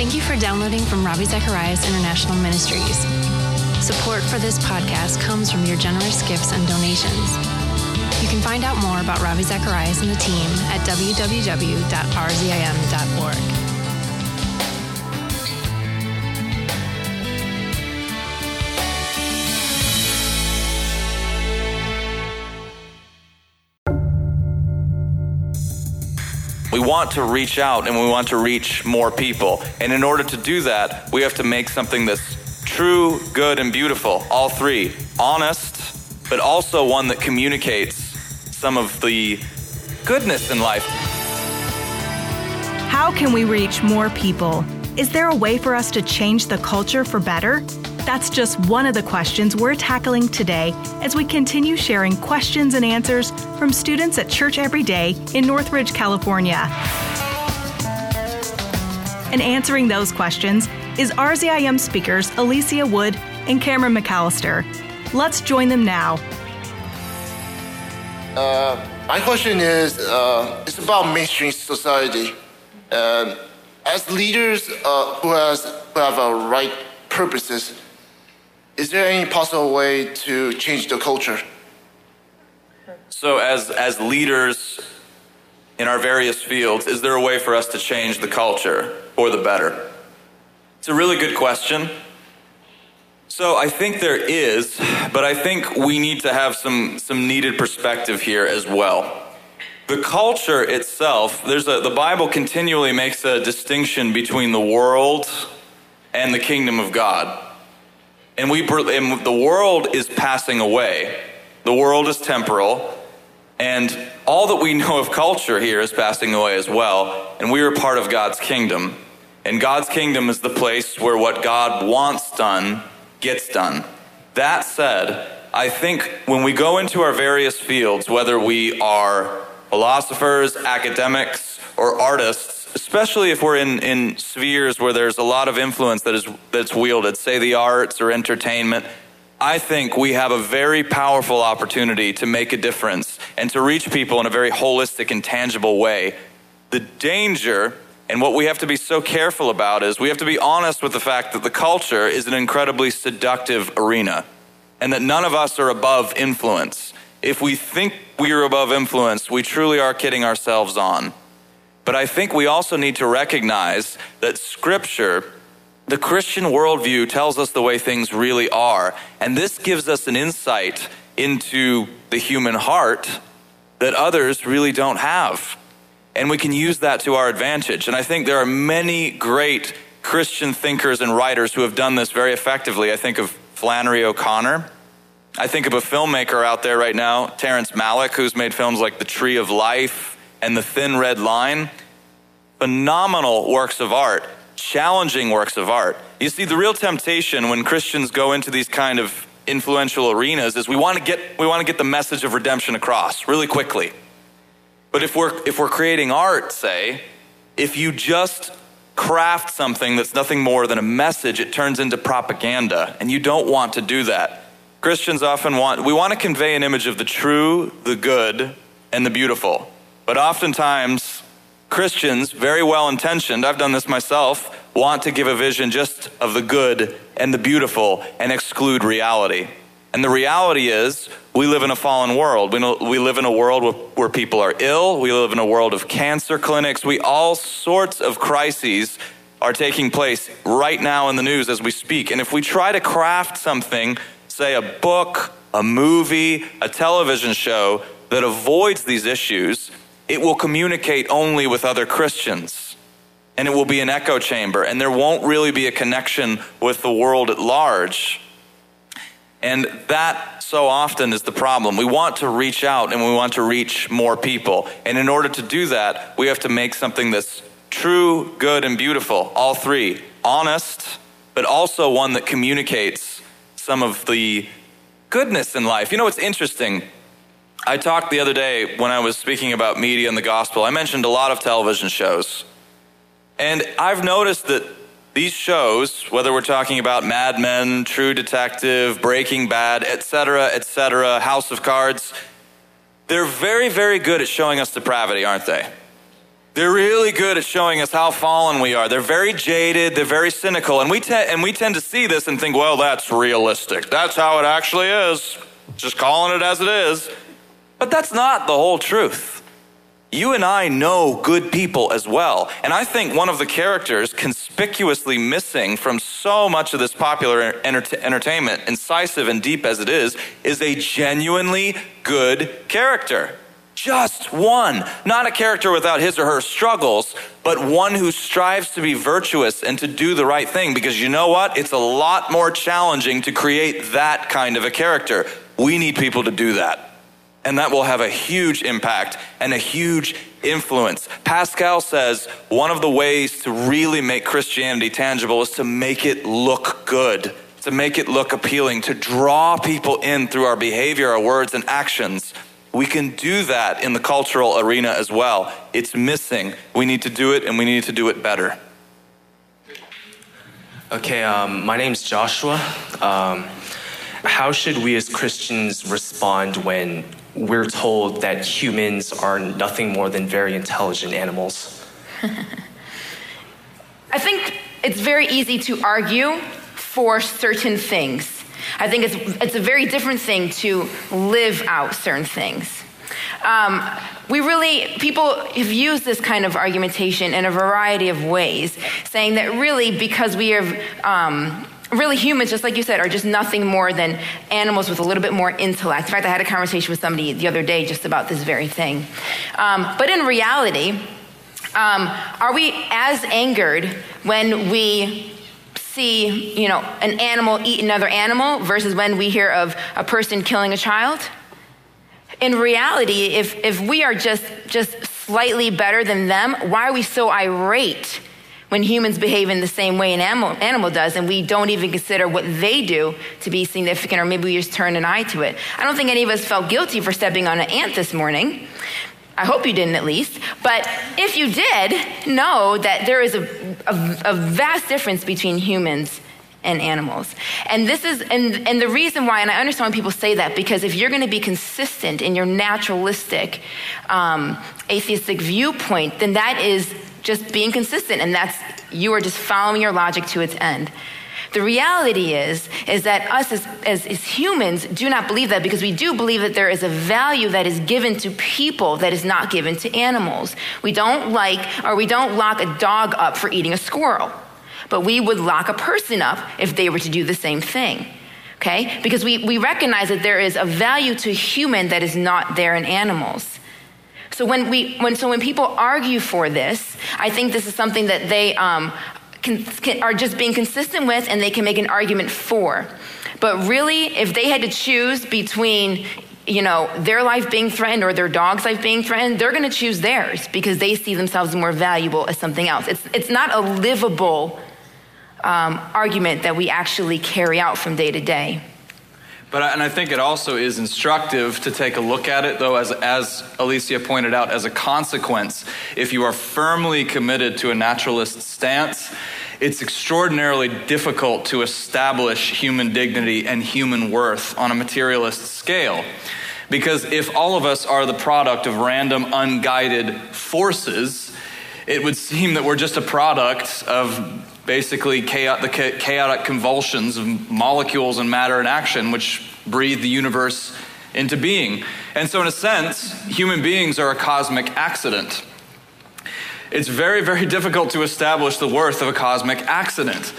Thank you for downloading from Ravi Zacharias International Ministries. Support for this podcast comes from your generous gifts and donations. You can find out more about Ravi Zacharias and the team at www.rzim.org. We want to reach out and we want to reach more people. And in order to do that, we have to make something that's true, good, and beautiful. All three. Honest, but also one that communicates some of the goodness in life. How can we reach more people? Is there a way for us to change the culture for better? That's just one of the questions we're tackling today as we continue sharing questions and answers from students at Church Everyday in Northridge, California. And answering those questions is RZIM speakers Alycia Wood and Cameron McAllister. Let's join them now. Uh, my question is uh, it's about mainstream society. Um, as leaders uh, who, has, who have a right purposes, is there any possible way to change the culture? So, as, as leaders in our various fields, is there a way for us to change the culture for the better? It's a really good question. So, I think there is, but I think we need to have some, some needed perspective here as well. The culture itself, there's a, the Bible continually makes a distinction between the world and the kingdom of God. And, we, and the world is passing away. The world is temporal. And all that we know of culture here is passing away as well. And we are part of God's kingdom. And God's kingdom is the place where what God wants done gets done. That said, I think when we go into our various fields, whether we are philosophers, academics, or artists, especially if we're in, in spheres where there's a lot of influence that is that's wielded, say the arts or entertainment, I think we have a very powerful opportunity to make a difference and to reach people in a very holistic and tangible way. The danger and what we have to be so careful about is we have to be honest with the fact that the culture is an incredibly seductive arena and that none of us are above influence. If we think we are above influence, we truly are kidding ourselves on. But I think we also need to recognize that Scripture, the Christian worldview, tells us the way things really are. And this gives us an insight into the human heart that others really don't have. And we can use that to our advantage. And I think there are many great Christian thinkers and writers who have done this very effectively. I think of Flannery O'Connor. I think of a filmmaker out there right now, Terrence Malick, who's made films like The Tree of Life and The Thin Red Line phenomenal works of art, challenging works of art. You see, the real temptation when Christians go into these kind of influential arenas is we want to get we want to get the message of redemption across really quickly. But if we're if we're creating art, say, if you just craft something that's nothing more than a message, it turns into propaganda, and you don't want to do that. Christians often want we want to convey an image of the true, the good, and the beautiful. But oftentimes Christians, very well intentioned, I've done this myself, want to give a vision just of the good and the beautiful and exclude reality. And the reality is, we live in a fallen world. We, know, we live in a world where people are ill. We live in a world of cancer clinics. We all sorts of crises are taking place right now in the news as we speak. And if we try to craft something, say a book, a movie, a television show that avoids these issues, it will communicate only with other Christians. And it will be an echo chamber, and there won't really be a connection with the world at large. And that so often is the problem. We want to reach out and we want to reach more people. And in order to do that, we have to make something that's true, good, and beautiful. All three. Honest, but also one that communicates some of the goodness in life. You know what's interesting? I talked the other day when I was speaking about media and the gospel. I mentioned a lot of television shows. And I've noticed that these shows, whether we're talking about Mad Men, True Detective, Breaking Bad, etc., etc., House of Cards, they're very, very good at showing us depravity, aren't they? They're really good at showing us how fallen we are. They're very jaded, they're very cynical, and we, te- and we tend to see this and think, well, that's realistic. That's how it actually is. Just calling it as it is. But that's not the whole truth. You and I know good people as well. And I think one of the characters conspicuously missing from so much of this popular enter- entertainment, incisive and deep as it is, is a genuinely good character. Just one. Not a character without his or her struggles, but one who strives to be virtuous and to do the right thing. Because you know what? It's a lot more challenging to create that kind of a character. We need people to do that. And that will have a huge impact and a huge influence. Pascal says one of the ways to really make Christianity tangible is to make it look good, to make it look appealing, to draw people in through our behavior, our words, and actions. We can do that in the cultural arena as well. It's missing. We need to do it, and we need to do it better. Okay, um, my name's Joshua. Um, how should we as Christians respond when we're told that humans are nothing more than very intelligent animals? I think it's very easy to argue for certain things. I think it's, it's a very different thing to live out certain things. Um, we really, people have used this kind of argumentation in a variety of ways, saying that really because we are um, really humans, just like you said, are just nothing more than animals with a little bit more intellect. In fact, I had a conversation with somebody the other day just about this very thing. Um, but in reality, um, are we as angered when we see, you know, an animal eat another animal versus when we hear of a person killing a child? In reality, if, if we are just, just slightly better than them, why are we so irate when humans behave in the same way an animal, animal does and we don't even consider what they do to be significant or maybe we just turn an eye to it. I don't think any of us felt guilty for stepping on an ant this morning. I hope you didn't at least. But if you did, know that there is a, a, a vast difference between humans and animals. And this is, and, and the reason why, and I understand when people say that, because if you're going to be consistent in your naturalistic, um, atheistic viewpoint, then that is just being consistent, and that's you are just following your logic to its end. The reality is, is that us as, as, as, humans do not believe that because we do believe that there is a value that is given to people that is not given to animals. We don't like, or we don't lock a dog up for eating a squirrel, but we would lock a person up if they were to do the same thing. Okay? Because we, we recognize that there is a value to human that is not there in animals. So when we, when, so when people argue for this, I think this is something that they um, can, can, are just being consistent with and they can make an argument for. But really, if they had to choose between you know, their life being threatened or their dog's life being threatened, they're going to choose theirs because they see themselves more valuable as something else. It's, it's not a livable um, argument that we actually carry out from day to day. But and I think it also is instructive to take a look at it, though, as as Alycia pointed out, as a consequence. If you are firmly committed to a naturalist stance, it's extraordinarily difficult to establish human dignity and human worth on a materialist scale. Because if all of us are the product of random, unguided forces, it would seem that we're just a product of basically chaotic, the chaotic convulsions of molecules and matter and action, which breathe the universe into being. And so, in a sense, human beings are a cosmic accident. It's very, very difficult to establish the worth of a cosmic accident.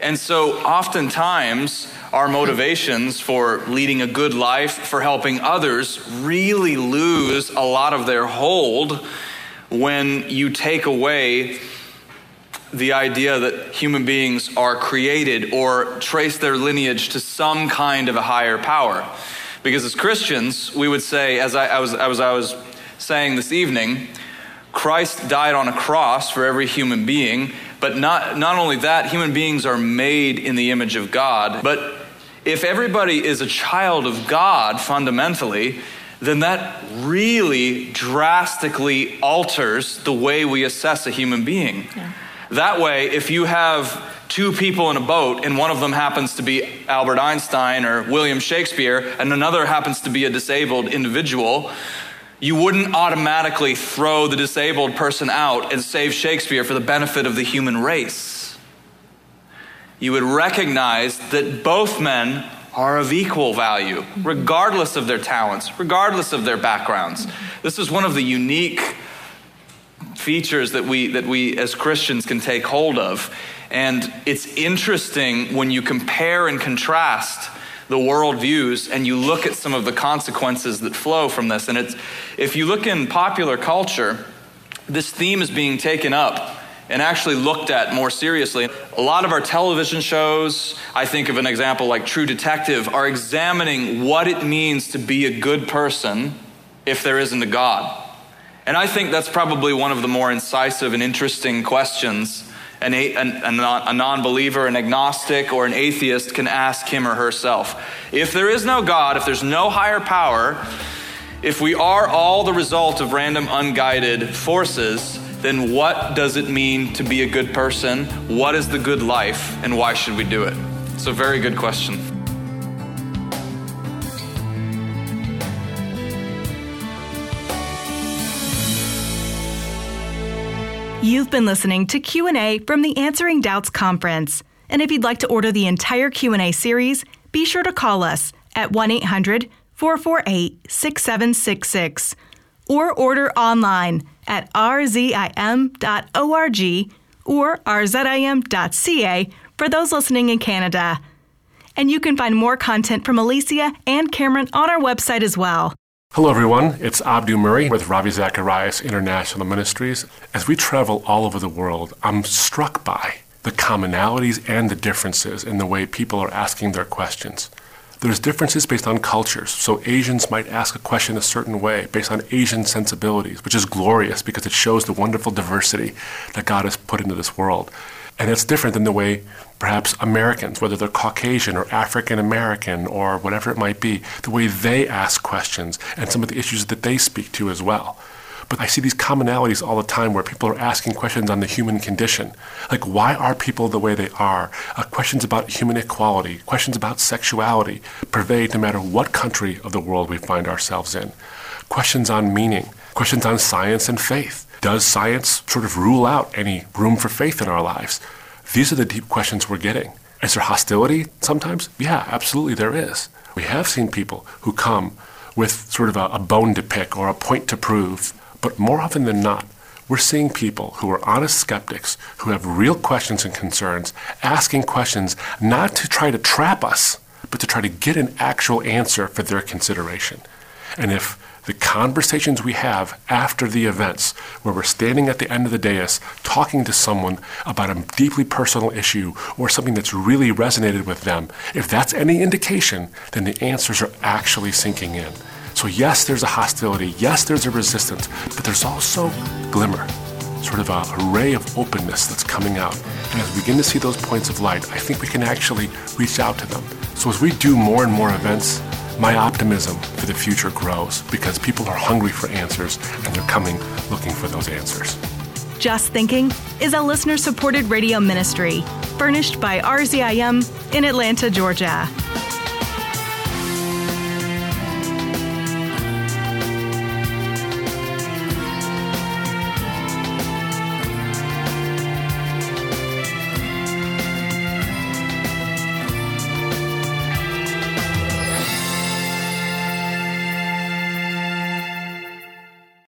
And so, oftentimes, our motivations for leading a good life, for helping others, really lose a lot of their hold when you take away the idea that human beings are created or trace their lineage to some kind of a higher power. Because as Christians, we would say, as I, I, was, I, was, I was saying this evening, Christ died on a cross for every human being, but not, not only that, human beings are made in the image of God. But if everybody is a child of God fundamentally, then that really drastically alters the way we assess a human being. Yeah. That way, if you have two people in a boat and one of them happens to be Albert Einstein or William Shakespeare and another happens to be a disabled individual, You wouldn't automatically throw the disabled person out and save Shakespeare for the benefit of the human race. You would recognize that both men are of equal value, regardless of their talents, regardless of their backgrounds. This is one of the unique features that we, that we as Christians can take hold of. And it's interesting when you compare and contrast the worldviews and you look at some of the consequences that flow from this. And it's, if you look in popular culture, this theme is being taken up and actually looked at more seriously. A lot of our television shows, I think of an example like True Detective, are examining what it means to be a good person if there isn't a God. And I think that's probably one of the more incisive and interesting questions an, a, a non believer, an agnostic, or an atheist can ask him or herself. If there is no God, if there's no higher power, if we are all the result of random unguided forces, then what does it mean to be a good person? What is the good life, and why should we do it? It's a very good question. You've been listening to Q&A from the Answering Doubts conference. And if you'd like to order the entire Q&A series, be sure to call us at 1-800-448-6766 or order online at rzim.org or rzim.ca for those listening in Canada. And you can find more content from Alycia and Cameron on our website as well. Hello, everyone. It's Abdu Murray with Ravi Zacharias International Ministries. As we travel all over the world, I'm struck by the commonalities and the differences in the way people are asking their questions. There's differences based on cultures. So Asians might ask a question a certain way based on Asian sensibilities, which is glorious because it shows the wonderful diversity that God has put into this world. And it's different than the way perhaps Americans, whether they're Caucasian or African American or whatever it might be, the way they ask questions and some of the issues that they speak to as well. But I see these commonalities all the time where people are asking questions on the human condition. Like, why are people the way they are? Uh, questions about human equality, questions about sexuality pervade no matter what country of the world we find ourselves in. Questions on meaning, questions on science and faith. Does science sort of rule out any room for faith in our lives? These are the deep questions we're getting. Is there hostility sometimes? Yeah, absolutely there is. We have seen people who come with sort of a, a bone to pick or a point to prove but more often than not, we're seeing people who are honest skeptics, who have real questions and concerns, asking questions not to try to trap us, but to try to get an actual answer for their consideration. And if the conversations we have after the events, where we're standing at the end of the dais talking to someone about a deeply personal issue or something that's really resonated with them, if that's any indication, then the answers are actually sinking in. So, yes, there's a hostility, yes, there's a resistance, but there's also glimmer, sort of a, ray of openness that's coming out. And as we begin to see those points of light, I think we can actually reach out to them. So, as we do more and more events, my optimism for the future grows because people are hungry for answers and they're coming looking for those answers. Just Thinking is a listener supported radio ministry furnished by RZIM in Atlanta, Georgia.